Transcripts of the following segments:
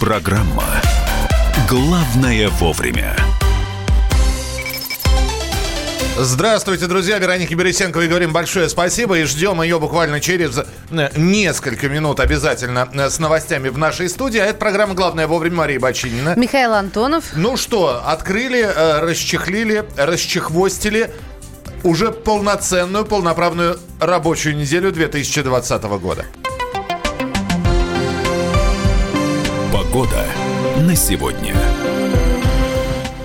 Программа «Главное вовремя». Здравствуйте, друзья. Вероника Бересенкова и говорим большое спасибо. И ждем ее буквально через э, несколько минут обязательно э, с новостями в нашей студии. А это программа «Главное вовремя» Мария Бачинина. Михаил Антонов. Ну что, открыли, э, расчехлили, расчехвостили уже полноценную, полноправную рабочую неделю 2020 года. Погода на сегодня.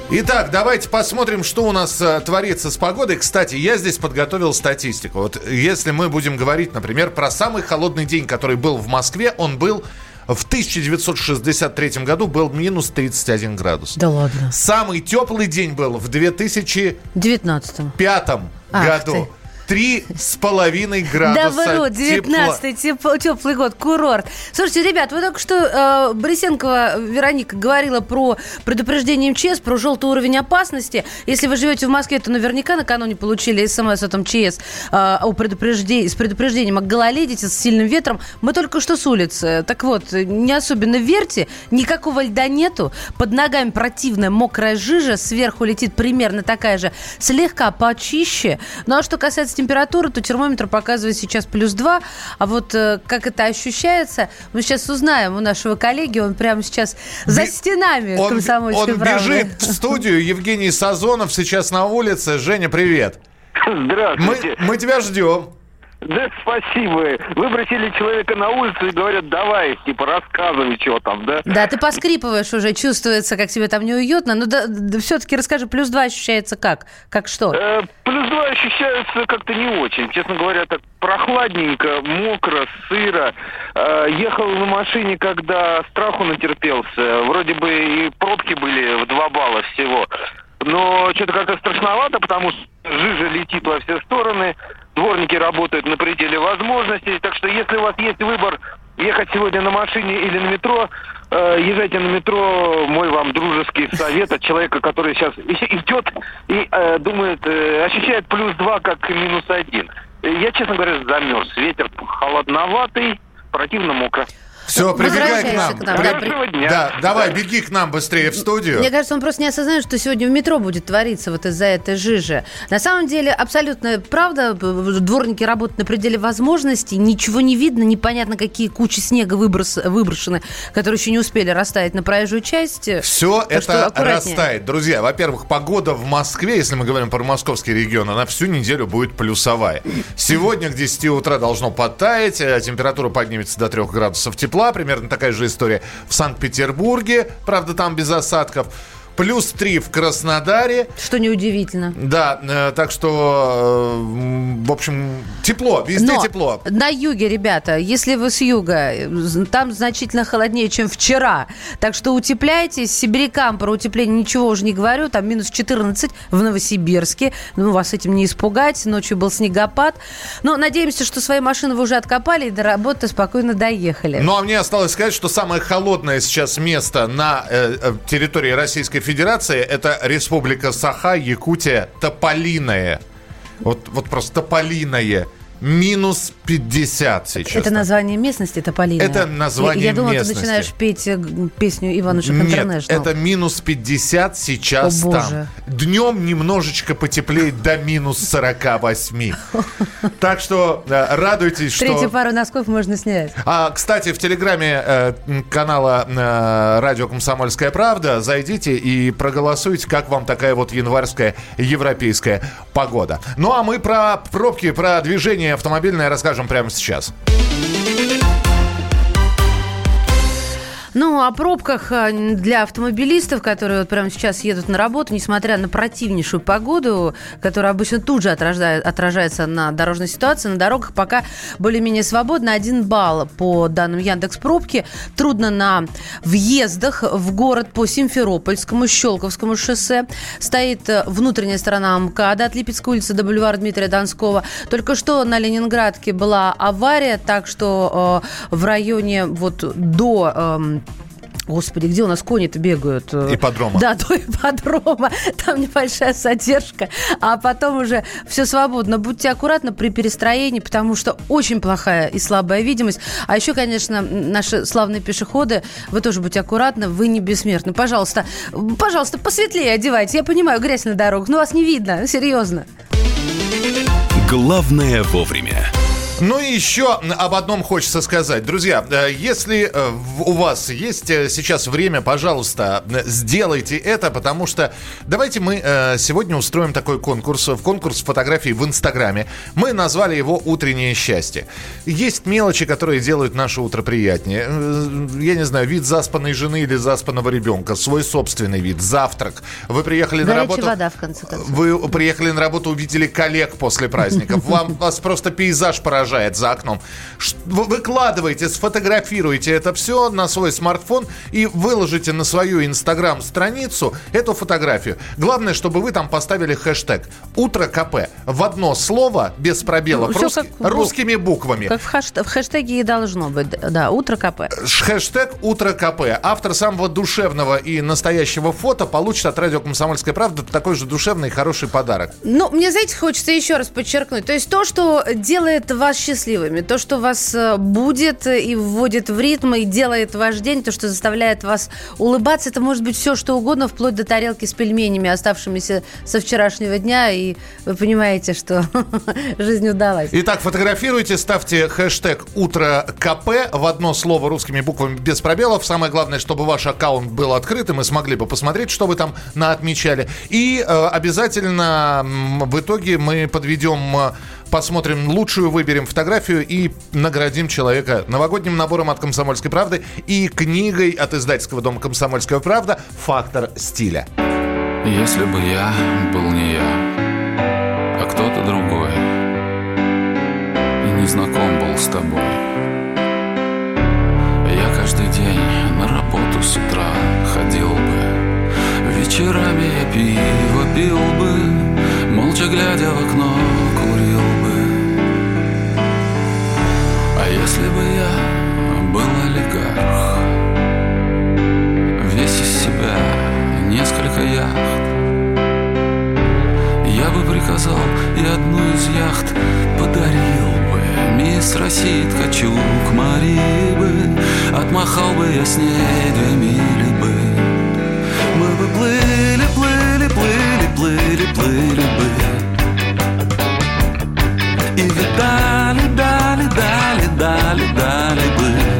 Итак, давайте посмотрим, что у нас э, творится с погодой. Кстати, я здесь подготовил статистику. Вот если мы будем говорить, например, про самый холодный день, который был в Москве, он был в 1963 году был минус 31 градус. Да ладно. Самый теплый день был в 2005 Ах году. ты. Три с половиной Да градуса врут, тепла. 19-й теп- теплый год, курорт. Слушайте, ребят, вы только что, э, Борисенкова Вероника говорила про предупреждение МЧС, про желтый уровень опасности. Если вы живете в Москве, то наверняка накануне получили смс от МЧС э, о предупреждении, с предупреждением о гололедице, с сильным ветром. Мы только что с улицы. Так вот, не особенно верьте, никакого льда нету, под ногами противная мокрая жижа, сверху летит примерно такая же, слегка почище. Ну а что касается температуры, то термометр показывает сейчас плюс 2, а вот э, как это ощущается, мы сейчас узнаем у нашего коллеги, он прямо сейчас за стенами Он, комсомольской он правды. бежит в студию. Евгений Сазонов сейчас на улице. Женя, привет. Мы, Здравствуйте. мы тебя ждем. Да, спасибо. Выбросили человека на улицу и говорят, давай, типа, рассказывай, что там, да? Да, ты поскрипываешь уже, чувствуется, как тебе там неуютно. Ну да, все-таки расскажи, плюс 2 ощущается как? Как что? Э, плюс два ощущаются как-то не очень. Честно говоря, так прохладненько, мокро, сыро. Э, ехал на машине, когда страху натерпелся. Вроде бы и пробки были в два балла всего. Но что-то как-то страшновато, потому что жижа летит во все стороны. Дворники работают на пределе возможностей. Так что если у вас есть выбор ехать сегодня на машине или на метро, э, езжайте на метро. Мой вам дружеский совет от человека, который сейчас идет и э, думает, э, ощущает плюс два, как минус один. Э, Я, честно говоря, замерз. Ветер холодноватый, противно мокро. Все, прибегай к нам. к нам, При- Хорошего дня. Да, давай, беги к нам быстрее в студию. Мне кажется, он просто не осознает, что сегодня в метро будет твориться вот из-за этой жижи. На самом деле, абсолютно правда, дворники работают на пределе возможностей, ничего не видно, непонятно, какие кучи снега выброс- выброшены, которые еще не успели растаять на проезжую часть. Все Так это растает. Друзья, во-первых, погода в Москве, если мы говорим про московский регион, она всю неделю будет плюсовая. Сегодня к 10 утра должно подтаять, э, температура поднимется до 3 градусов тепла, примерно такая же история в Санкт-Петербурге, правда, там без осадков. Плюс 3 в Краснодаре. Что неудивительно. Да, э, так что, э, в общем, тепло, везде Но тепло. на юге, ребята, если вы с юга, там значительно холоднее, чем вчера. Так что утепляйтесь. Сибирякам про утепление ничего уже не говорю. Там минус 14 в Новосибирске. Ну, вас этим не испугать. Ночью был снегопад. Но надеемся, что свои машины вы уже откопали и до работы спокойно доехали. Ну, а мне осталось сказать, что самое холодное сейчас место на э, э, территории Российской Федерации это Республика Саха, Якутия, Тополиное. Вот, вот просто Тополиное. Минус 50 сейчас. Это название местности Тополиная? Это название я, я думала, местности. ты начинаешь петь э, песню Иванушек Нет, это минус 50 сейчас О, там. боже. Днем немножечко потеплеет до минус 48. Так что э, радуйтесь, что... Третью пару носков можно снять. А, кстати, в телеграме э, канала Радио Комсомольская правда зайдите и проголосуйте, как вам такая вот январская европейская погода. Ну а мы про пробки, про движение автомобильное расскажем прямо сейчас. Ну, о пробках э, для автомобилистов, которые вот прямо сейчас едут на работу, несмотря на противнейшую погоду, которая обычно тут же отражает, отражается на дорожной ситуации, на дорогах пока более-менее свободно. Один балл по данным Яндекс Пробки. Трудно на въездах в город по Симферопольскому, Щелковскому шоссе. Стоит э, внутренняя сторона МКАДа от Липецкой улицы до бульвара Дмитрия Донского. Только что на Ленинградке была авария, так что э, в районе вот до... эм, Господи, где у нас кони-то бегают? Ипподрома. Да, до ипподрома. Там небольшая задержка, а потом уже все свободно. Будьте аккуратны при перестроении, потому что очень плохая и слабая видимость. А еще, конечно, наши славные пешеходы, вы тоже будьте аккуратны, вы не бессмертны. Пожалуйста, пожалуйста, посветлее одевайте. Я понимаю, грязь на дорогах, но вас не видно, серьезно. Главное вовремя. Ну и еще об одном хочется сказать. Друзья, э, если э, у вас есть э, сейчас время, пожалуйста, сделайте это, потому что давайте мы сегодня устроим такой конкурс, в конкурс фотографий в Инстаграме. Мы назвали его «Утреннее счастье». Есть мелочи, которые делают наше утро приятнее. Я не знаю, вид заспанной жены или заспанного ребенка, свой собственный вид, завтрак. Вы приехали Горячая на работу... вода, в конце концов. Вы приехали на работу, увидели коллег после праздников. Вам вас просто пейзаж поражает поражает за окном. Выкладывайте, сфотографируйте это все на свой смартфон и выложите на свою инстаграм-страницу эту фотографию. Главное, чтобы вы там поставили хэштег «Утро КП» в одно слово, без пробелов, Ну, русски- как русскими буквами. Как в, хэшт- в хэштеге и должно быть. Да, утро КП. Хэштег «Утро КП». Автор самого душевного и настоящего фото получит от радио «Комсомольская правда» такой же душевный и хороший подарок. Ну, мне, знаете, хочется еще раз подчеркнуть. То есть то, что делает вас счастливыми, то, что вас э, будет и вводит в ритм и делает ваш день, то, что заставляет вас улыбаться, это может быть все, что угодно, вплоть до тарелки с пельменями, оставшимися со вчерашнего дня, и вы понимаете, что жизнь удалась. Итак, фотографируйте, ставьте хэштег «Утро КП» в одно слово русскими буквами без пробелов. Самое главное, чтобы ваш аккаунт был открыт, и мы смогли бы посмотреть, что вы там наотмечали. И э, обязательно в итоге мы подведем, э, посмотрим лучшую, выберем фотографию и наградим человека новогодним набором от «Комсомольской правды» и книгой от издательского дома «Комсомольская правда» «Фактор стиля». Если бы я был не я, а кто-то другой, и не знаком был с тобой, я каждый день на работу с утра ходил бы, вечерами я пиво пил бы, молча глядя в окно если бы я был олигарх, весь из себя несколько яхт. Я бы приказал и одну из яхт подарил бы Мисс России ткачук Марии бы Отмахал бы я с ней две мили бы Мы бы плыли, плыли, плыли, плыли, плыли бы И видали, дали, дали, дали, дали бы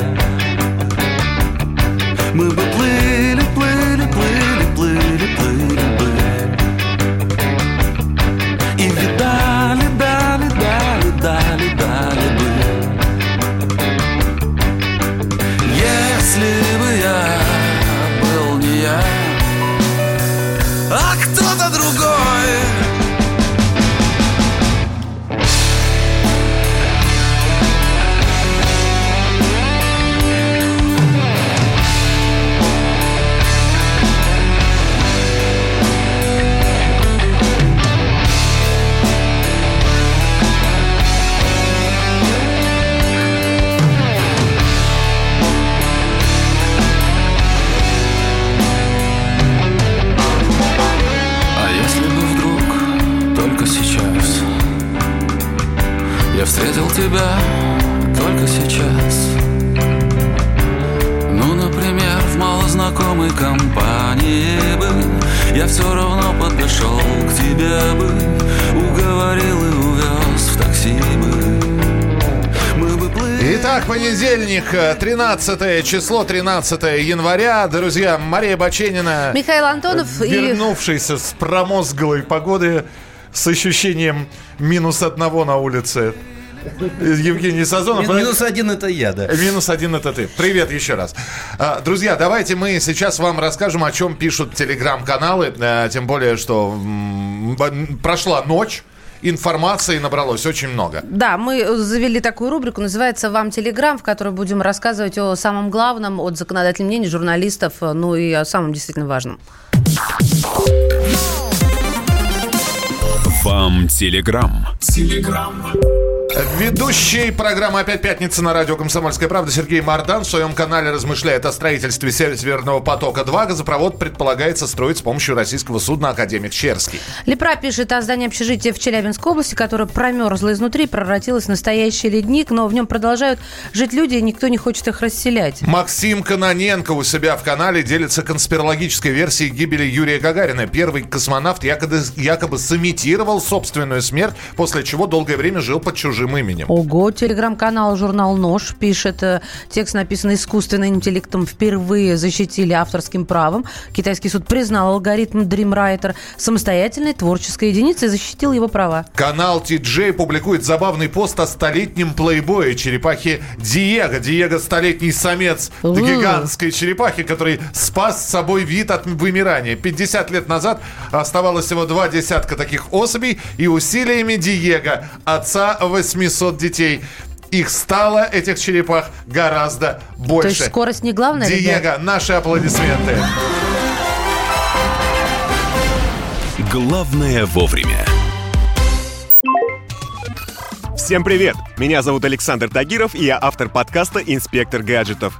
понедельник, э, 13 число, 13 января. Друзья, Мария Баченина, Михаил Антонов и... вернувшийся с промозглой погоды, с ощущением минус одного на улице. Евгений Сазонов. Мин- Минус один это я, да. Минус один это ты. Привет еще раз. А, Друзья, давайте мы сейчас вам расскажем, о чем пишут телеграм-каналы. э, Тем более, что прошла ночь, информации набралось очень много. Да, мы завели такую рубрику, называется «Вам Телеграм», в которой будем рассказывать о самом главном, от законодательных мнений, журналистов, ну и о самом действительно важном. Вам Телеграм. Ведущий программы «Опять пятница» на радио «Комсомольская правда» Сергей Мардан в своем канале размышляет о строительстве Северного потока-2. Газопровод предполагается строить с помощью российского судна «Академик Черский». Лепра пишет о здании общежития в Челябинской области, которое промерзло изнутри, превратилось в настоящий ледник, но в нем продолжают жить люди, и никто не хочет их расселять. Максим Каноненко у себя в канале делится конспирологической версией гибели Юрия Гагарина. Первый космонавт якобы, якобы сымитировал собственную смерть, после чего долгое время жил под чужим именем. Ого, телеграм-канал «Журнал Нож» пишет, э, текст написан искусственным интеллектом, впервые защитили авторским правом. Китайский суд признал алгоритм DreamWriter самостоятельной творческой единицей и защитил его права. Канал TJ публикует забавный пост о столетнем плейбое черепахе Диего. Диего столетний самец гигантской черепахи, который спас с собой вид от вымирания. 50 лет назад оставалось всего два десятка таких особей, и усилиями Диего, отца 800 детей, их стало, этих черепах, гораздо больше. То есть скорость не главное, ребят? Диего, наши аплодисменты. Главное вовремя. Всем привет! Меня зовут Александр Тагиров, и я автор подкаста «Инспектор гаджетов».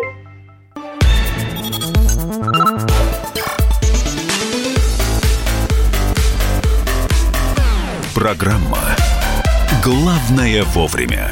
Программа «Главное вовремя».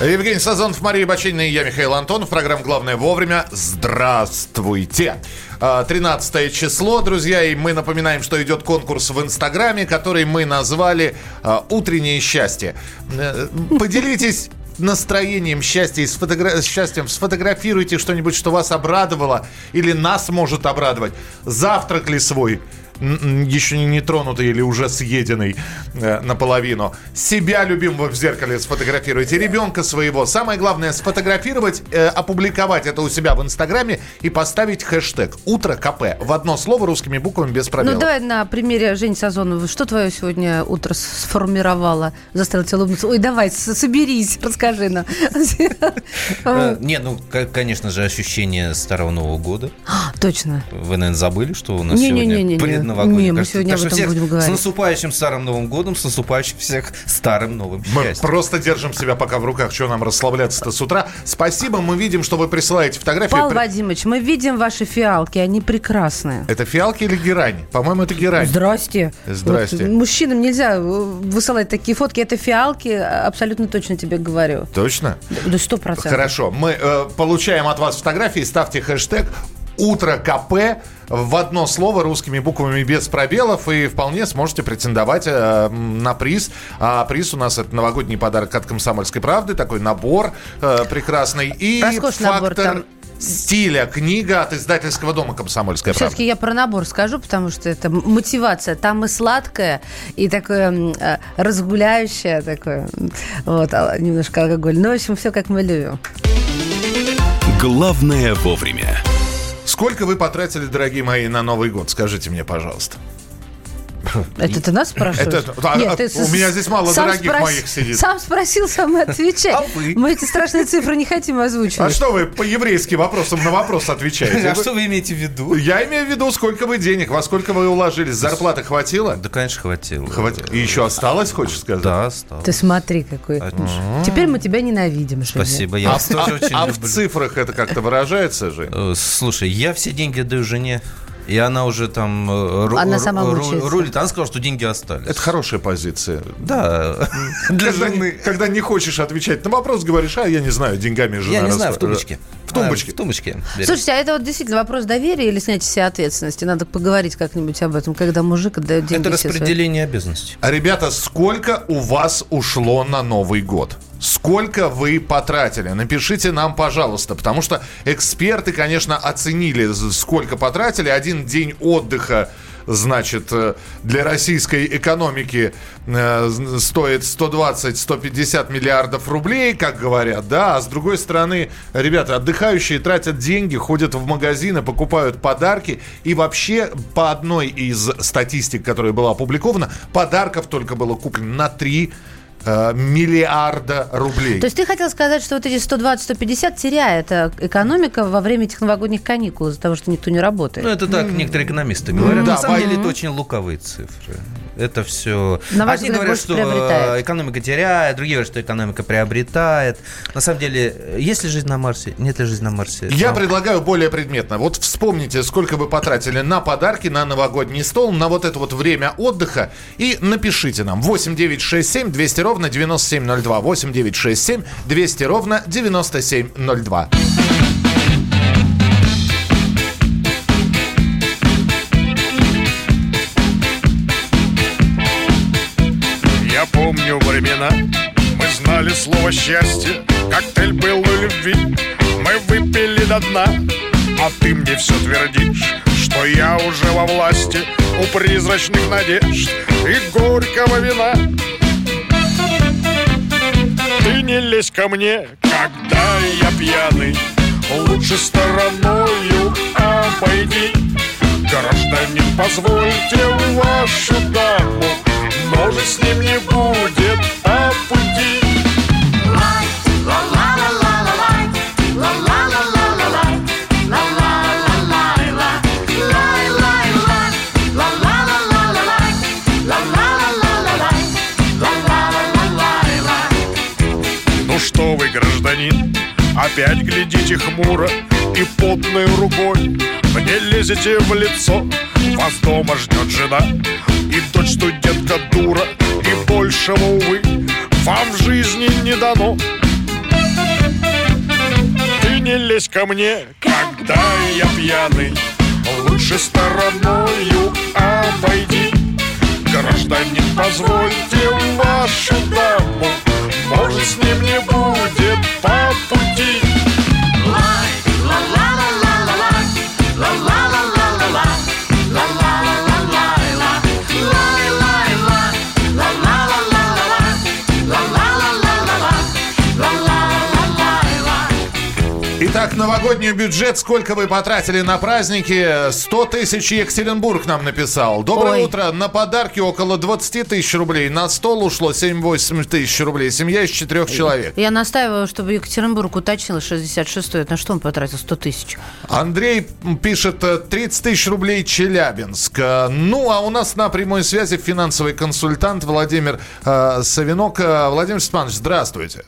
Евгений Сазонов, Мария Бачинина и я, Михаил Антонов. Программа «Главное вовремя». Здравствуйте. А, 13 число, друзья, и мы напоминаем, что идет конкурс в Инстаграме, который мы назвали а, «Утреннее счастье». Э, Поделитесь настроением счастья и сфотогра- счастьем сфотографируйте что-нибудь, что вас обрадовало или нас может обрадовать. Завтрак ли свой? М, м, еще не тронутый или уже съеденный э, наполовину. Себя любимого в зеркале сфотографируйте, ребенка своего. Самое главное сфотографировать, э, опубликовать это у себя в Инстаграме и поставить хэштег «Утро КП» в одно слово русскими буквами без пробелов. Ну, давай на примере Жени Сазонова. Что твое сегодня утро сформировало? Заставило тебя улыбнуться. Ой, давай, соберись, расскажи нам. Э, Не, ну, конечно же, ощущение Старого Нового года. Точно. Вы, наверное, забыли, что у нас сегодня предновогодний. Не, мы сегодня так об этом всех будем говорить. С наступающим Старым Новым годом, с наступающим всех Старым Новым Мы счастьем. просто держим себя пока в руках, что нам расслабляться-то с утра. Спасибо, мы видим, что вы присылаете фотографии. Павел Вадимович, мы видим ваши фиалки, они прекрасные. Это фиалки или герань? По-моему, это герань. Здрасте. Здрасте. Вот мужчинам нельзя э, высылать такие фотки. Это фиалки, а, абсолютно точно тебе говорю. Точно? Да сто процентов. Хорошо. Мы э, получаем от вас фотографии, ставьте хэштег «Утро КП» в одно слово русскими буквами без пробелов и вполне сможете претендовать э, на приз. А приз у нас это новогодний подарок от «Комсомольской правды», такой набор э, прекрасный. И Роскошный набор, фактор там- стиля книга от издательского дома «Комсомольская правда». Все-таки я про набор скажу, потому что это мотивация. Там и сладкое, и такое э, разгуляющее такое. Вот, а, немножко алкоголь. Ну, в общем, все как мы любим. Главное вовремя. Сколько вы потратили, дорогие мои, на Новый год? Скажите мне, пожалуйста. Это ты нас спрашиваешь? Это- а, а, ты у меня здесь мало дорогих моих сидит. Сам спросил, сам и отвечай. А вы? Мы эти страшные цифры не хотим А озвучивать. что вы по-еврейски вопросом на вопрос отвечаете? А что вы имеете в виду? Я имею в виду, сколько вы денег, во сколько вы уложились. Зарплаты хватило? Да, конечно, хватило. Хватило. И еще осталось, хочешь сказать? Да, стало. Ты смотри, какой. Теперь мы тебя ненавидим. Спасибо, я А, вас тоже а- очень а в цифрах это как-то выражается же? Э, Слушай, я все деньги отдаю жене. И она уже там э, ру- Она ру- сама ру- рулит. Она сказала, что деньги остались. Это хорошая позиция. Да, для Когда, жены. когда не хочешь отвечать на вопрос, говоришь, а я не знаю, деньгами жена Я не знаю, в тумбочке. В тумбочке. В тумбочке. Слушайте, а это вот действительно вопрос доверия или снятия себе ответственности? Надо поговорить как-нибудь об этом, когда мужик отдает деньги Это распределение обязанностей. А, Ребята, сколько у вас ушло на Новый год? Сколько вы потратили? Напишите нам, пожалуйста, потому что эксперты, конечно, оценили, сколько потратили. Один день отдыха значит, э, для российской экономики э, стоит 120-150 миллиардов рублей, как говорят, да, а с другой стороны, ребята, отдыхающие тратят деньги, ходят в магазины, покупают подарки, и вообще по одной из статистик, которая была опубликована, подарков только было куплено на 3 Э, миллиарда рублей. То есть ты хотел сказать, что вот эти 120-150 теряет э, экономика во время этих новогодних каникул из-за того, что никто не работает? Ну, это так некоторые экономисты говорят. Да, На самом деле это очень луковые цифры. Это все... На ваш Одни взгляд, говорят, что приобретает. экономика теряет, другие говорят, что экономика приобретает. На самом деле, есть ли жизнь на Марсе? Нет ли жизни на Марсе? Я Но... предлагаю более предметно. Вот вспомните, сколько вы потратили на подарки, на новогодний стол, на вот это вот время отдыха и напишите нам 8967 200 ровно 9702. 8967 200 ровно 9702. Помню времена. Мы знали слово счастье Коктейль был у любви. Мы выпили до дна А ты мне все твердишь Что я уже во власти У призрачных надежд И горького вина. Ты не лезь ко мне Когда я пьяный. Лучше стороною обойди. Гражданин, позвольте вашу даму может с ним не будет по пути. Ну что вы, гражданин, опять глядите хмуро и потной рукой Мне лезете в лицо, вас дома ждет жена И дочь студентка дура, и большего, увы Вам в жизни не дано. Ты не лезь ко мне, когда я пьяный. Лучше стороною обойди. Гражданин, позвольте вашу даму. Может, с ним не будет по Итак, новогодний бюджет. Сколько вы потратили на праздники? 100 тысяч Екатеринбург нам написал. Доброе Ой. утро. На подарки около 20 тысяч рублей. На стол ушло 7-8 тысяч рублей. Семья из четырех человек. Я настаиваю, чтобы Екатеринбург уточнил 66 Это на что он потратил 100 тысяч? Андрей пишет 30 тысяч рублей Челябинск. Ну, а у нас на прямой связи финансовый консультант Владимир э, Савинок. Владимир Степанович, здравствуйте.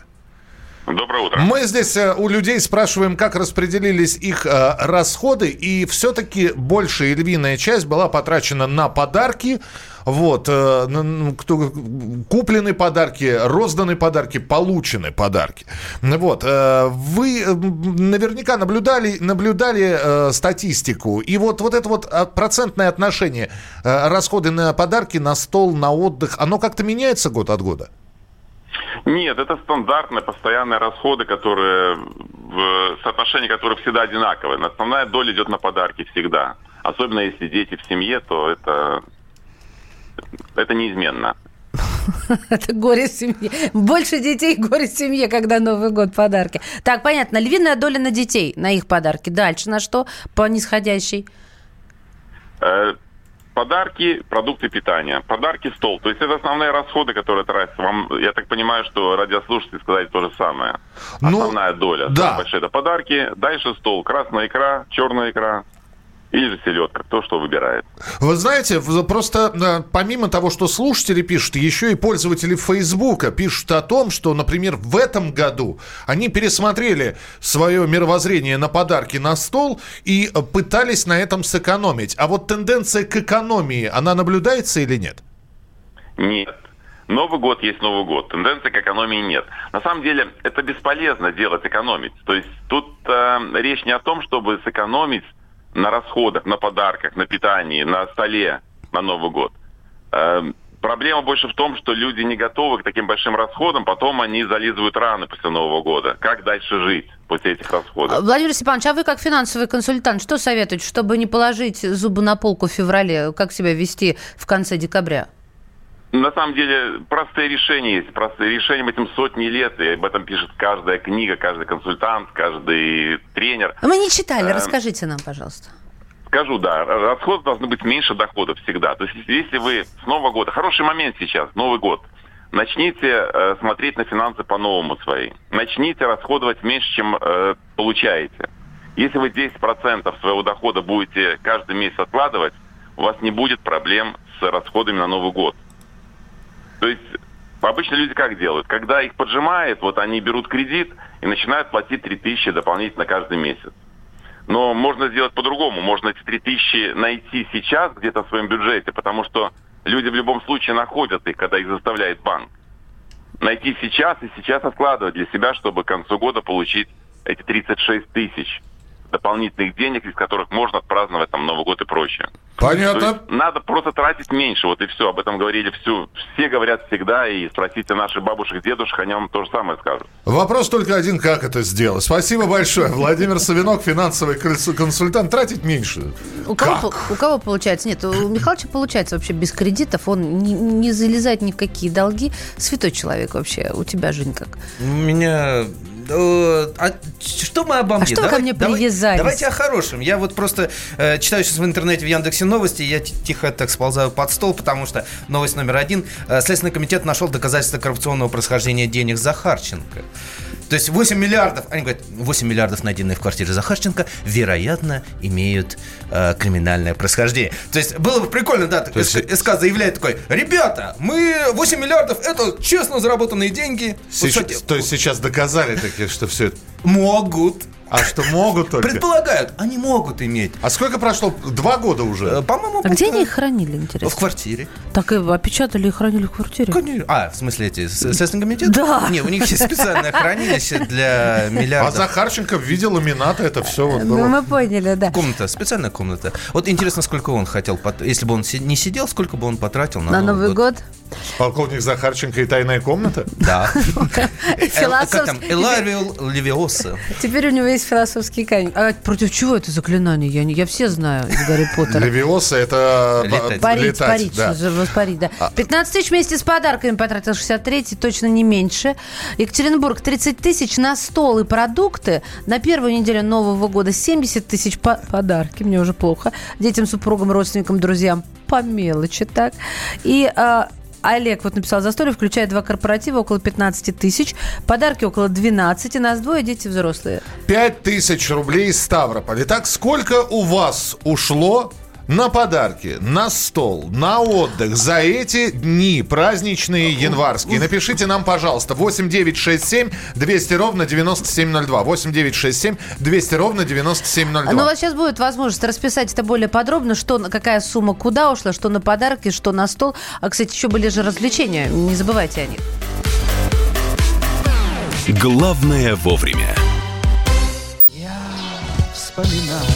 Доброе утро. Мы здесь э, у людей спрашиваем, как распределились их э, расходы, и все-таки большая львиная часть была потрачена на подарки. Вот, э, кто, куплены подарки, розданы подарки, получены подарки. Вот, вы наверняка наблюдали, наблюдали статистику, и вот, вот это вот а, процентное отношение расходы на подарки, на стол, на отдых, оно как-то меняется год от года? Нет, это стандартные постоянные расходы, которые в соотношении которых всегда одинаковые. Основная доля идет на подарки всегда. Особенно если дети в семье, то это, это неизменно. Это горе семьи. Больше детей, горе семье, когда Новый год подарки. Так, понятно. Львиная доля на детей, на их подарки. Дальше на что по нисходящей? Подарки, продукты питания, подарки, стол. То есть это основные расходы, которые тратятся. Вам, я так понимаю, что радиослушатели сказали то же самое. Ну, Основная доля. Да. Большие это подарки, дальше стол, красная икра, черная икра, или же селедка, кто что выбирает. Вы знаете, просто помимо того, что слушатели пишут, еще и пользователи Фейсбука пишут о том, что, например, в этом году они пересмотрели свое мировоззрение на подарки на стол и пытались на этом сэкономить. А вот тенденция к экономии, она наблюдается или нет? Нет. Новый год есть Новый год. Тенденции к экономии нет. На самом деле это бесполезно делать экономить. То есть тут э, речь не о том, чтобы сэкономить на расходах, на подарках, на питании, на столе на Новый год. Эм, Проблема больше в том, что люди не готовы к таким большим расходам, потом они зализывают раны после Нового года. Как дальше жить после этих расходов? Владимир Степанович, а вы как финансовый консультант, что советуете, чтобы не положить зубы на полку в феврале? Как себя вести в конце декабря? На самом деле простые решения есть. Простые решения этим сотни лет. И об этом пишет каждая книга, каждый консультант, каждый тренер. Мы не читали, эм, расскажите нам, пожалуйста. Скажу, да, расходы должны быть меньше доходов всегда. То есть если вы с Нового года, хороший момент сейчас, Новый год, начните э, смотреть на финансы по-новому свои. Начните расходовать меньше, чем э, получаете. Если вы 10% своего дохода будете каждый месяц откладывать, у вас не будет проблем с расходами на Новый год. То есть обычно люди как делают? Когда их поджимает, вот они берут кредит и начинают платить 3000 дополнительно каждый месяц. Но можно сделать по-другому. Можно эти 3000 найти сейчас где-то в своем бюджете, потому что люди в любом случае находят их, когда их заставляет банк. Найти сейчас и сейчас откладывать для себя, чтобы к концу года получить эти 36 тысяч дополнительных денег, из которых можно отпраздновать там Новый год и прочее. Понятно. надо просто тратить меньше, вот и все. Об этом говорили всю. Все говорят всегда, и спросите наших бабушек, дедушек, они вам то же самое скажут. Вопрос только один, как это сделать. Спасибо большое. Владимир Савинок, финансовый консультант. Тратить меньше. У кого, у кого получается? Нет, у Михалыча получается вообще без кредитов. Он не, не залезает ни в какие долги. Святой человек вообще. У тебя, Жень, как? У меня а что мы обо мне? А что давай, ко мне привязались? Давайте о хорошем. Я вот просто э, читаю сейчас в интернете в Яндексе новости, я тихо так сползаю под стол, потому что новость номер один. Э, Следственный комитет нашел доказательства коррупционного происхождения денег Захарченко. То есть 8 миллиардов, они говорят, 8 миллиардов, найденные в квартире Захарченко, вероятно, имеют э, криминальное происхождение. То есть было бы прикольно, да, То есть... СК заявляет такой, ребята, мы 8 миллиардов, это честно заработанные деньги. Сейчас, вот, кстати, то есть сейчас доказали таки, что все это... Могут. А что могут только? Предполагают, они могут иметь. А сколько прошло? Два года уже? Э, по-моему, а где они их хранили, интересно? В квартире. Так и опечатали и хранили в квартире? Конечно. А, в смысле эти, Следственный комитет? Да. Не, у них есть специальное хранилище для миллиардов. А Захарченко видел ламинаты, это все вот было. Ну, мы поняли, да. Комната, специальная комната. Вот интересно, сколько он хотел, если бы он не сидел, сколько бы он потратил на, на Новый год? год? Полковник Захарченко и тайная комната? Да. Философский. Эларио Левиоса. Теперь у него есть философский камень. А против чего это заклинание? Я, я все знаю из Гарри Поттера. Левиоса это летать. Парить, летать, парить, да. воспарить, да. 15 а. тысяч вместе с подарками потратил 63 точно не меньше. Екатеринбург 30 тысяч на стол и продукты. На первую неделю Нового года 70 тысяч по подарки. Мне уже плохо. Детям, супругам, родственникам, друзьям по мелочи так. И а, Олег вот написал за историю, включая два корпоратива, около 15 тысяч. Подарки около 12. Нас двое, дети взрослые. 5 тысяч рублей из Ставрополя. Итак, сколько у вас ушло на подарки, на стол, на отдых за эти дни праздничные январские. Напишите нам, пожалуйста, 8967 200 ровно 9702. 8967 200 ровно 9702. Ну, у вас сейчас будет возможность расписать это более подробно, что, какая сумма куда ушла, что на подарки, что на стол. А, кстати, еще были же развлечения, не забывайте о них. Главное вовремя. Я вспоминаю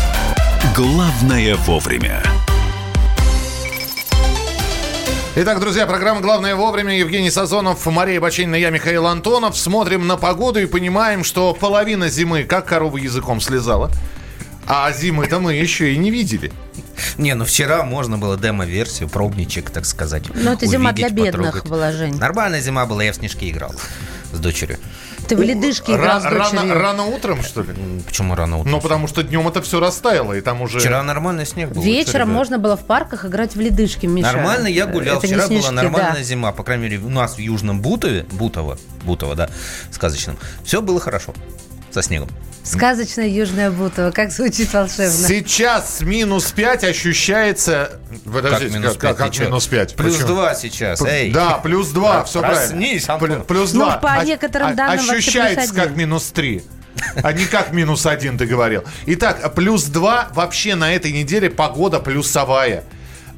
Главное вовремя. Итак, друзья, программа «Главное вовремя». Евгений Сазонов, Мария Бачинина, я Михаил Антонов. Смотрим на погоду и понимаем, что половина зимы как корова языком слезала. А зимы-то мы еще и не видели. Не, ну вчера можно было демо-версию, пробничек, так сказать. Ну, это зима для увидеть, бедных потрогать. была, Жень. Нормальная зима была, я в снежки играл с дочерью. Ты в ледышки играл с дочерью. рано утром, что ли? Почему рано утром? Ну, потому что днем это все растаяло, и там уже... Вчера нормальный снег был. Вечером можно было в парках играть в ледышки, Миша. Нормально я гулял. Это не Вчера снежки, была нормальная да. зима. По крайней мере, у нас в Южном Бутове, Бутово, Бутово, да, сказочном, все было хорошо со снегом. Сказочная Южная Бутова. Как звучит волшебно. Сейчас минус 5 ощущается... Подождите, минус как, как- пять? как Ты чё? минус 5? Плюс два сейчас, эй. Да, плюс 2, все Проснись, правильно. Антон. Плю- Плюс Ну, 2. по некоторым данным Ощущается как минус 3. А не как минус 1, ты говорил. Итак, плюс 2 вообще на этой неделе погода плюсовая.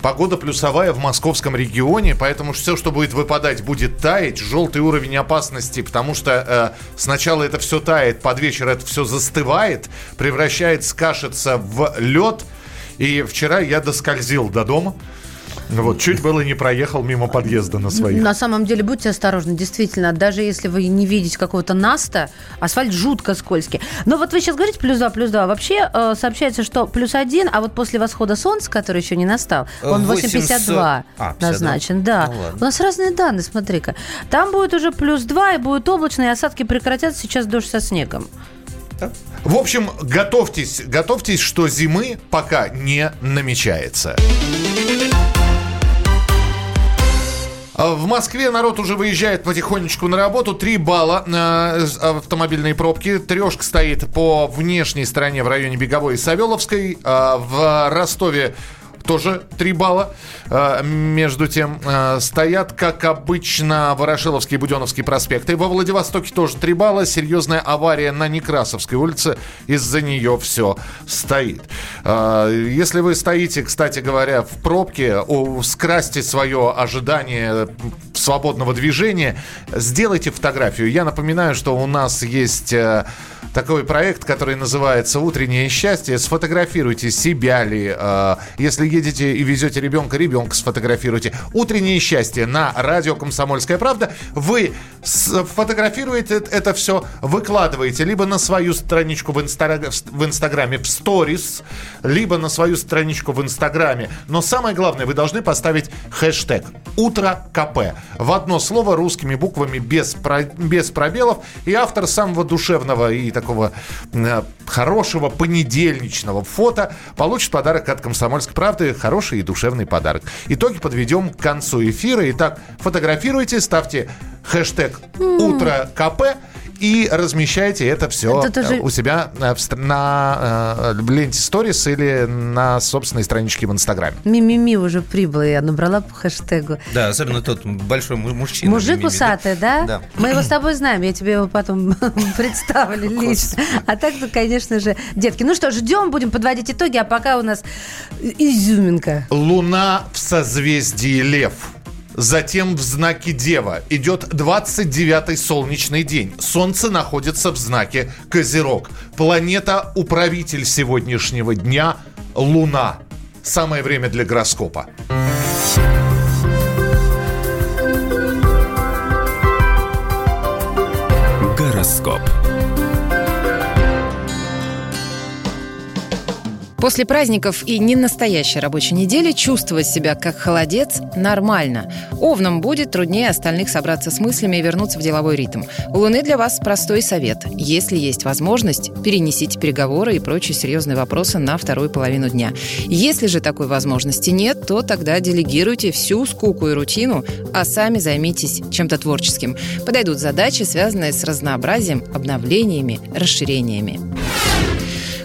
Погода плюсовая в московском регионе, поэтому все, что будет выпадать, будет таять. Желтый уровень опасности, потому что э, сначала это все тает, под вечер это все застывает, превращается, кашется в лед. И вчера я доскользил до дома. Вот, чуть было не проехал мимо подъезда на своих. На самом деле, будьте осторожны, действительно, даже если вы не видите какого-то наста, асфальт жутко скользкий. Но вот вы сейчас говорите плюс 2, плюс 2. Вообще э, сообщается, что плюс 1, а вот после восхода солнца, который еще не настал, он 800. 8,52 А, 52. назначен. Да. Ну. У нас разные данные, смотри-ка. Там будет уже плюс 2, и будет облачно, и осадки прекратятся. Сейчас дождь со снегом. В общем, готовьтесь, готовьтесь, что зимы пока не намечается. А В Москве народ уже выезжает потихонечку на работу. Три балла э, автомобильные пробки. Трешка стоит по внешней стороне в районе Беговой и Савеловской. А В Ростове тоже 3 балла. Э, Между тем, э, стоят, как обычно, Ворошиловский и Буденовский проспекты. Во Владивостоке тоже 3 балла. Серьезная авария на Некрасовской улице. Из-за нее все стоит. Э, Если вы стоите, кстати говоря, в пробке, скрасьте свое ожидание свободного движения, сделайте фотографию. Я напоминаю, что у нас есть э, такой проект, который называется «Утреннее счастье». Сфотографируйте себя ли. э, Если едете и везете ребенка, ребенка сфотографируйте. «Утреннее счастье» на радио «Комсомольская правда». Вы фотографируете это все, выкладываете либо на свою страничку в, инстагра- в Инстаграме в сторис, либо на свою страничку в Инстаграме. Но самое главное, вы должны поставить хэштег «Утро КП». В одно слово русскими буквами без, про- без пробелов. И автор самого душевного и такого э, хорошего понедельничного фото получит подарок от «Комсомольской правды». Хороший и душевный подарок. Итоги подведем к концу эфира. Итак, фотографируйте, ставьте хэштег «Утро КП» и размещайте это все Это тоже- у себя э, в на э, ленте сторис или на собственной страничке в Инстаграме. Мимими уже прибыла, я набрала по хэштегу. Да, особенно тот большой му- мужчина. Мужик Мимими, усатый, да? Да. Мы его с тобой знаем, я тебе его потом представлю лично. А так-то, конечно же, детки. Ну что, ждем, будем подводить итоги, а пока у нас изюминка. Луна в созвездии Лев. Затем в знаке Дева идет 29-й солнечный день. Солнце находится в знаке Козерог. Планета-управитель сегодняшнего дня – Луна. Самое время для гороскопа. Гороскоп. После праздников и ненастоящей рабочей недели чувствовать себя как холодец нормально. Овнам будет труднее остальных собраться с мыслями и вернуться в деловой ритм. У Луны для вас простой совет. Если есть возможность, перенесите переговоры и прочие серьезные вопросы на вторую половину дня. Если же такой возможности нет, то тогда делегируйте всю скуку и рутину, а сами займитесь чем-то творческим. Подойдут задачи, связанные с разнообразием, обновлениями, расширениями.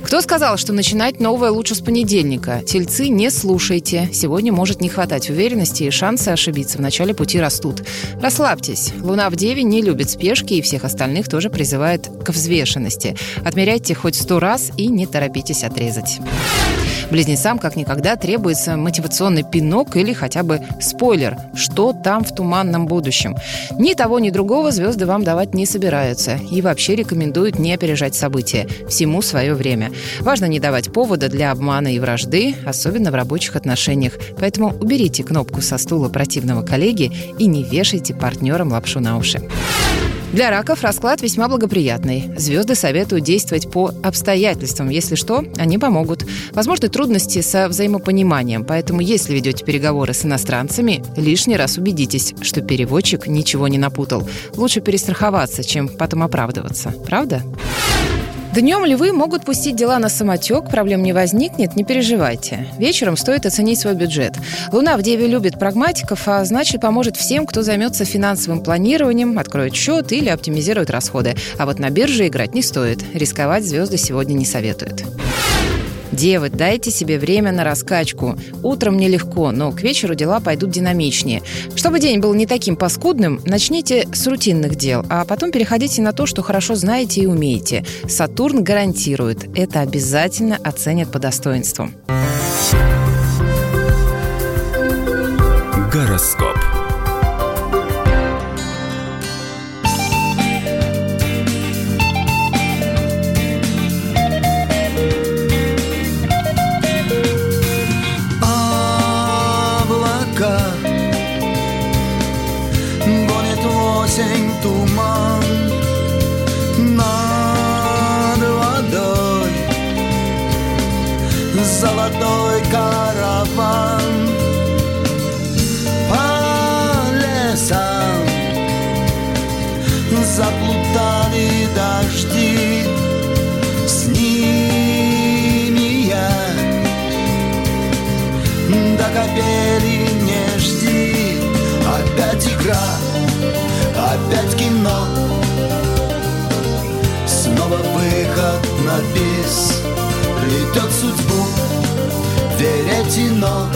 Кто сказал, что начинать новое лучше с понедельника? Тельцы, не слушайте. Сегодня может не хватать уверенности, и шансы ошибиться в начале пути растут. Расслабьтесь. Луна в Деве не любит спешки, и всех остальных тоже призывает к взвешенности. Отмеряйте хоть сто раз и не торопитесь отрезать. Близнецам как никогда требуется мотивационный пинок или хотя бы спойлер, что там в туманном будущем. Ни того, ни другого звезды вам давать не собираются и вообще рекомендуют не опережать события. Всему свое время. Важно не давать повода для обмана и вражды, особенно в рабочих отношениях. Поэтому уберите кнопку со стула противного коллеги и не вешайте партнерам лапшу на уши. Для раков расклад весьма благоприятный. Звезды советуют действовать по обстоятельствам. Если что, они помогут. Возможны трудности со взаимопониманием, поэтому если ведете переговоры с иностранцами, лишний раз убедитесь, что переводчик ничего не напутал. Лучше перестраховаться, чем потом оправдываться. Правда? Днем львы могут пустить дела на самотек, проблем не возникнет, не переживайте. Вечером стоит оценить свой бюджет. Луна в Деве любит прагматиков, а значит поможет всем, кто займется финансовым планированием, откроет счет или оптимизирует расходы. А вот на бирже играть не стоит. Рисковать звезды сегодня не советуют. Девы, дайте себе время на раскачку. Утром нелегко, но к вечеру дела пойдут динамичнее. Чтобы день был не таким паскудным, начните с рутинных дел, а потом переходите на то, что хорошо знаете и умеете. Сатурн гарантирует, это обязательно оценят по достоинству. Гороскоп. Опять кино. Снова выход на бис. Плетет судьбу веретено.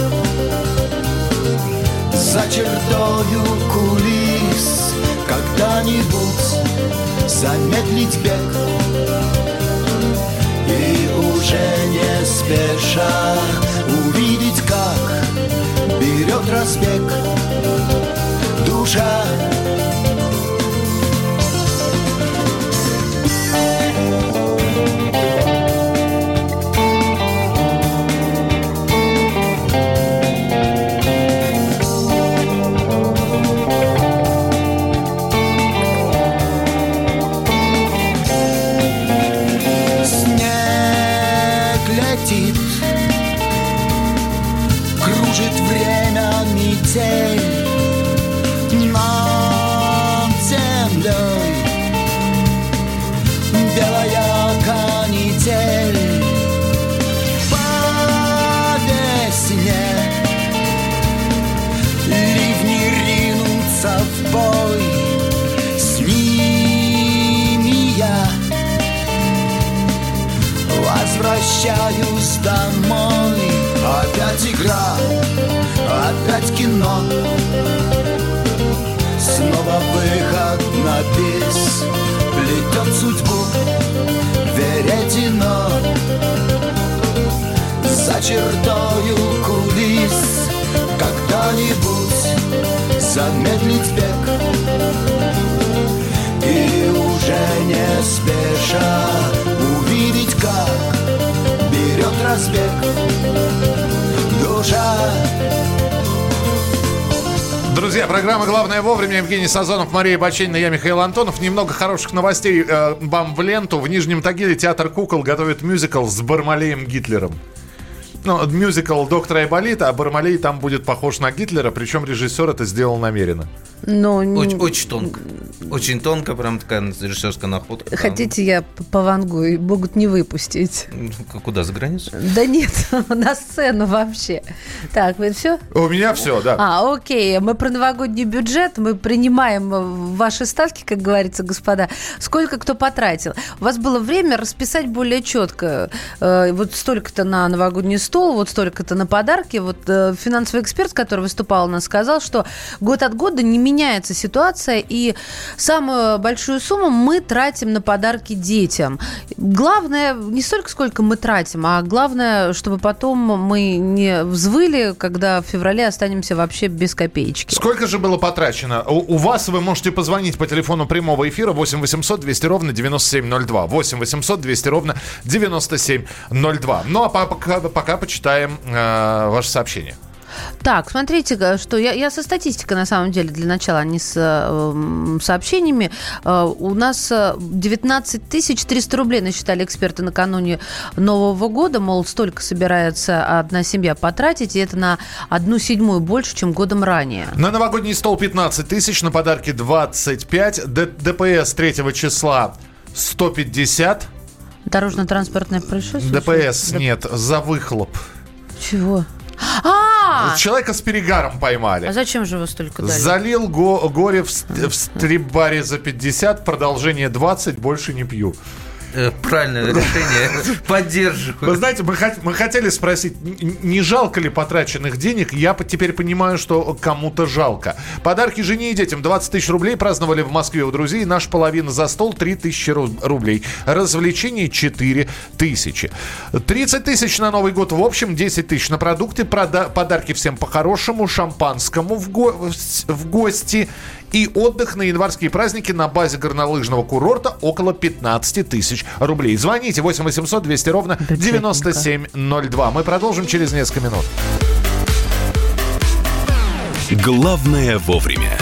За чертою кулис. Когда-нибудь замедлить бег. И уже не спеша увидеть, как берет разбег душа. Игра, опять кино. Снова выход на бис. Плетет судьбу веретено. За чертою кулис. Когда-нибудь замедлить бег. И уже не спеша увидеть, как берет разбег Друзья, программа «Главное вовремя». Евгений Сазонов, Мария Баченина, я Михаил Антонов. Немного хороших новостей э, вам в ленту. В Нижнем Тагиле театр кукол готовит мюзикл с Бармалеем Гитлером. Ну, мюзикл «Доктор Айболит», а Бармалей там будет похож на Гитлера, причем режиссер это сделал намеренно. Но... Очень, очень тонко. Очень тонко, прям такая режиссерская находка. Хотите, я по вангу и могут не выпустить? Куда, за границу? Да нет, на сцену вообще. Так, вы все? У меня все, да. А, окей. Мы про новогодний бюджет, мы принимаем э, ваши ставки, как говорится, господа. Сколько кто потратил? У вас было время расписать более четко. Э, Вот столько-то на новогодний стол, вот столько-то на подарки. Вот э, финансовый эксперт, который выступал у нас, сказал, что год от года не меняется ситуация, и самую большую сумму мы тратим на подарки детям. Главное не столько, сколько мы тратим, а главное, чтобы потом мы не взвыли, когда в феврале останемся вообще без копеечки. Сколько же было потрачено? У, у вас вы можете позвонить по телефону прямого эфира 8 800 200 ровно 9702. 8 800 200 ровно 9702. Ну а по- пока, пока почитаем э, ваше сообщение. Так, смотрите, что я, я со статистикой, на самом деле, для начала, а не с э, сообщениями. Э, у нас 19 тысяч 300 рублей насчитали эксперты накануне Нового года. Мол, столько собирается одна семья потратить, и это на одну седьмую больше, чем годом ранее. На новогодний стол 15 тысяч, на подарки 25. Д- ДПС 3 числа 150. Дорожно-транспортное происшествие? ДПС нет, за выхлоп. Чего? А! Человека с перегаром поймали. А зачем же его столько дали? Залил го- горе в, ст- в стрип-баре за 50, продолжение 20, больше не пью. Э, Правильное решение. Поддерживаю. Вы знаете, мы, мы хотели спросить, не жалко ли потраченных денег? Я теперь понимаю, что кому-то жалко. Подарки жене и детям 20 тысяч рублей праздновали в Москве у друзей. Наш половина за стол 3 тысячи ру- рублей. Развлечения 4 тысячи. 30 тысяч на Новый год. В общем, 10 тысяч на продукты. Прода- подарки всем по-хорошему. Шампанскому в, го- в гости. И отдых на январские праздники на базе горнолыжного курорта около 15 тысяч рублей. Звоните 8 800 200 ровно 9702. Мы продолжим через несколько минут. Главное вовремя.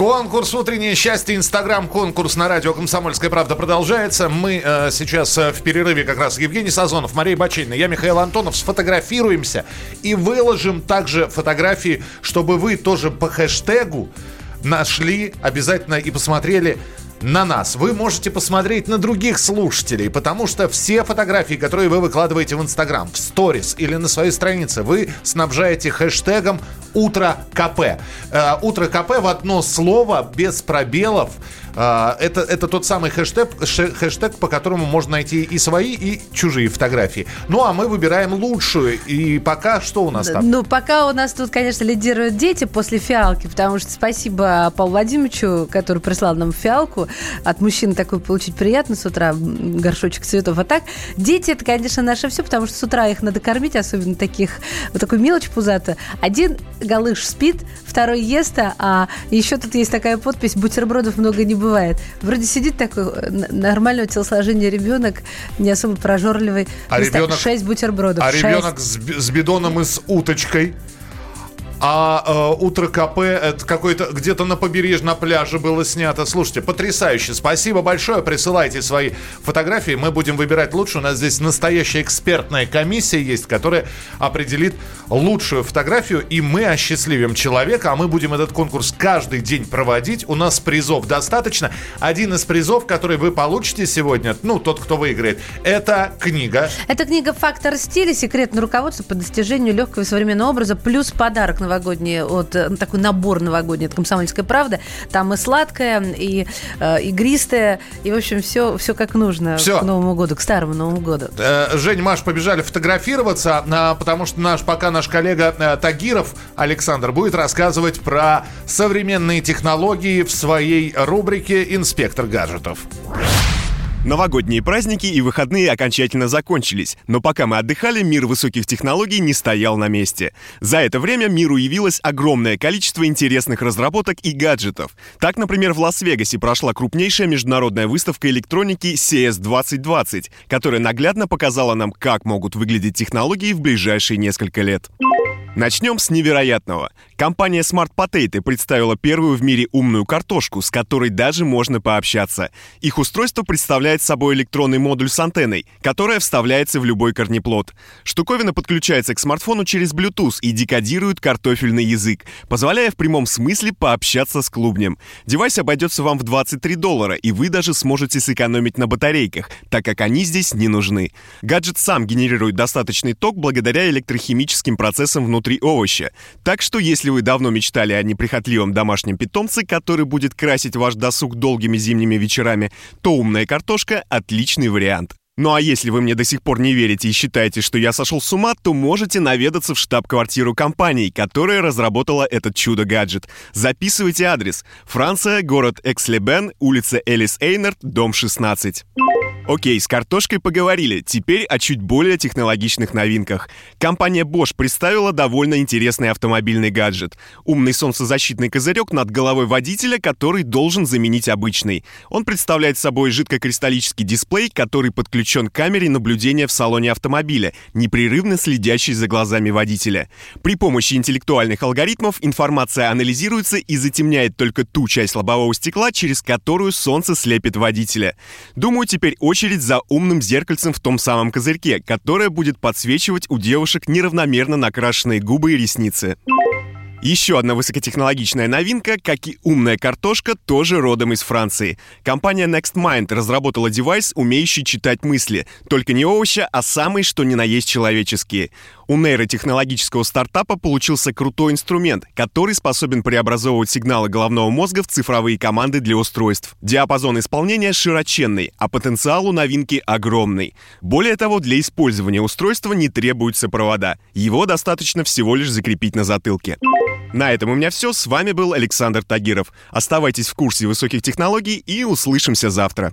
Конкурс «Утреннее счастье» Инстаграм. Конкурс на радио «Комсомольская правда» продолжается. Мы э, сейчас э, в перерыве как раз Евгений Сазонов, Мария Бачинина, я Михаил Антонов сфотографируемся и выложим также фотографии, чтобы вы тоже по хэштегу нашли обязательно и посмотрели на нас. Вы можете посмотреть на других слушателей, потому что все фотографии, которые вы выкладываете в Инстаграм, в сторис или на своей странице, вы снабжаете хэштегом «Утро КП». Э, «Утро КП» в одно слово, без пробелов. Э, это, это тот самый хэштег, хэштег, по которому можно найти и свои, и чужие фотографии. Ну, а мы выбираем лучшую. И пока что у нас там? Ну, пока у нас тут, конечно, лидируют дети после фиалки, потому что спасибо Павлу Владимировичу, который прислал нам фиалку. От мужчин такой получить приятно с утра, горшочек цветов. А так, дети, это, конечно, наше все, потому что с утра их надо кормить, особенно таких, вот такую мелочь пузатую. Один галыш спит, второй ест, а еще тут есть такая подпись «Бутербродов много не бывает». Вроде сидит такой э, нормального телосложения ребенок, не особо прожорливый. А ребенок- Шесть бутербродов. А шесть. ребенок с, с бидоном и с уточкой. А э, утро КП это какой-то где-то на побережье, на пляже было снято. Слушайте, потрясающе. Спасибо большое. Присылайте свои фотографии. Мы будем выбирать лучше. У нас здесь настоящая экспертная комиссия есть, которая определит лучшую фотографию. И мы осчастливим человека. А мы будем этот конкурс каждый день проводить. У нас призов достаточно. Один из призов, который вы получите сегодня, ну, тот, кто выиграет, это книга. Это книга «Фактор стиля. Секретное руководство по достижению легкого и современного образа» плюс подарок новогодний, от, э, ну, такой набор новогодний от «Комсомольской правды». Там и сладкое, и э, игристое, и, в общем, все, все как нужно Всё. к Новому году, к Старому Новому году. Э, Жень, Маш, побежали фотографироваться, а, потому что наш, пока наш коллега э, Тагиров Александр будет рассказывать про современные технологии в своей рубрике «Инспектор гаджетов». Новогодние праздники и выходные окончательно закончились, но пока мы отдыхали, мир высоких технологий не стоял на месте. За это время миру явилось огромное количество интересных разработок и гаджетов. Так, например, в Лас-Вегасе прошла крупнейшая международная выставка электроники CS 2020, которая наглядно показала нам, как могут выглядеть технологии в ближайшие несколько лет. Начнем с невероятного. Компания Smart Potato представила первую в мире умную картошку, с которой даже можно пообщаться. Их устройство представляет собой электронный модуль с антенной, которая вставляется в любой корнеплод. Штуковина подключается к смартфону через Bluetooth и декодирует картофельный язык, позволяя в прямом смысле пообщаться с клубнем. Девайс обойдется вам в 23 доллара, и вы даже сможете сэкономить на батарейках, так как они здесь не нужны. Гаджет сам генерирует достаточный ток благодаря электрохимическим процессам внутри овоща. Так что, если вы давно мечтали о неприхотливом домашнем питомце, который будет красить ваш досуг долгими зимними вечерами, то умная картошка – отличный вариант. Ну а если вы мне до сих пор не верите и считаете, что я сошел с ума, то можете наведаться в штаб-квартиру компании, которая разработала этот чудо-гаджет. Записывайте адрес. Франция, город Экслебен, улица Элис Эйнард, дом 16. Окей, с картошкой поговорили. Теперь о чуть более технологичных новинках. Компания Bosch представила довольно интересный автомобильный гаджет. Умный солнцезащитный козырек над головой водителя, который должен заменить обычный. Он представляет собой жидкокристаллический дисплей, который подключен к камере наблюдения в салоне автомобиля, непрерывно следящий за глазами водителя. При помощи интеллектуальных алгоритмов информация анализируется и затемняет только ту часть лобового стекла, через которую солнце слепит водителя. Думаю, теперь очередь за умным зеркальцем в том самом козырьке, которое будет подсвечивать у девушек неравномерно накрашенные губы и ресницы. Еще одна высокотехнологичная новинка, как и умная картошка, тоже родом из Франции. Компания NextMind разработала девайс, умеющий читать мысли. Только не овоща, а самые, что ни на есть человеческие. У нейротехнологического стартапа получился крутой инструмент, который способен преобразовывать сигналы головного мозга в цифровые команды для устройств. Диапазон исполнения широченный, а потенциал у новинки огромный. Более того, для использования устройства не требуются провода. Его достаточно всего лишь закрепить на затылке. На этом у меня все. С вами был Александр Тагиров. Оставайтесь в курсе высоких технологий и услышимся завтра.